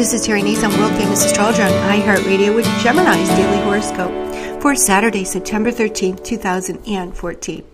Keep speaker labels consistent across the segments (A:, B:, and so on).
A: This is Terry Nazon, world famous astrologer on iHeartRadio with Gemini's daily horoscope for Saturday, September 13th, 2014.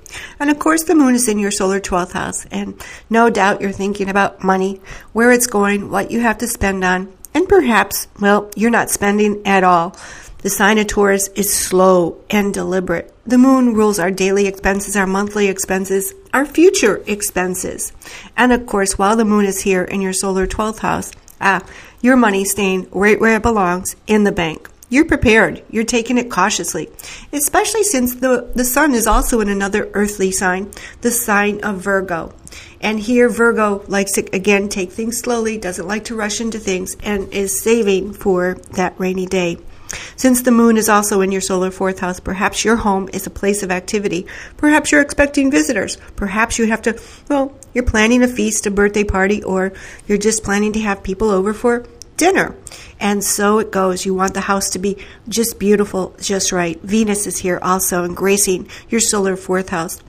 A: And of course, the moon is in your solar 12th house, and no doubt you're thinking about money, where it's going, what you have to spend on, and perhaps, well, you're not spending at all. The sign of Taurus is slow and deliberate. The moon rules our daily expenses, our monthly expenses, our future expenses. And of course, while the moon is here in your solar 12th house, ah, your money staying right where it belongs in the bank. You're prepared. You're taking it cautiously, especially since the, the sun is also in another earthly sign, the sign of Virgo. And here, Virgo likes to, again, take things slowly, doesn't like to rush into things, and is saving for that rainy day. Since the moon is also in your solar fourth house, perhaps your home is a place of activity. Perhaps you're expecting visitors. Perhaps you have to, well, you're planning a feast, a birthday party, or you're just planning to have people over for dinner. And so it goes. You want the house to be just beautiful, just right. Venus is here also and gracing your solar fourth house.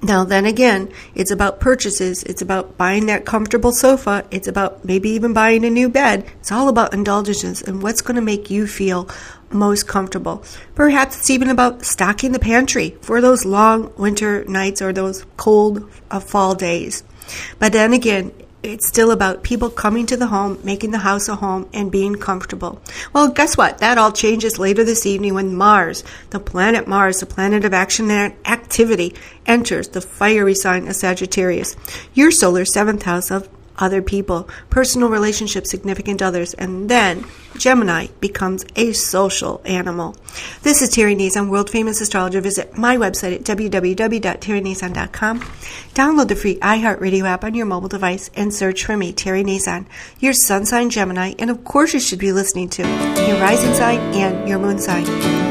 A: Now, then again, it's about purchases. It's about buying that comfortable sofa. It's about maybe even buying a new bed. It's all about indulgences and what's going to make you feel most comfortable. Perhaps it's even about stocking the pantry for those long winter nights or those cold uh, fall days. But then again, it's still about people coming to the home, making the house a home, and being comfortable. Well, guess what? That all changes later this evening when Mars, the planet Mars, the planet of action and activity, enters the fiery sign of Sagittarius, your solar seventh house of other people, personal relationships, significant others, and then Gemini becomes a social animal. This is Terry Nazon, world famous astrologer. Visit my website at www.terrynazon.com. Download the free iHeartRadio app on your mobile device and search for me, Terry Nazon, your sun sign Gemini, and of course you should be listening to your rising sign and your moon sign.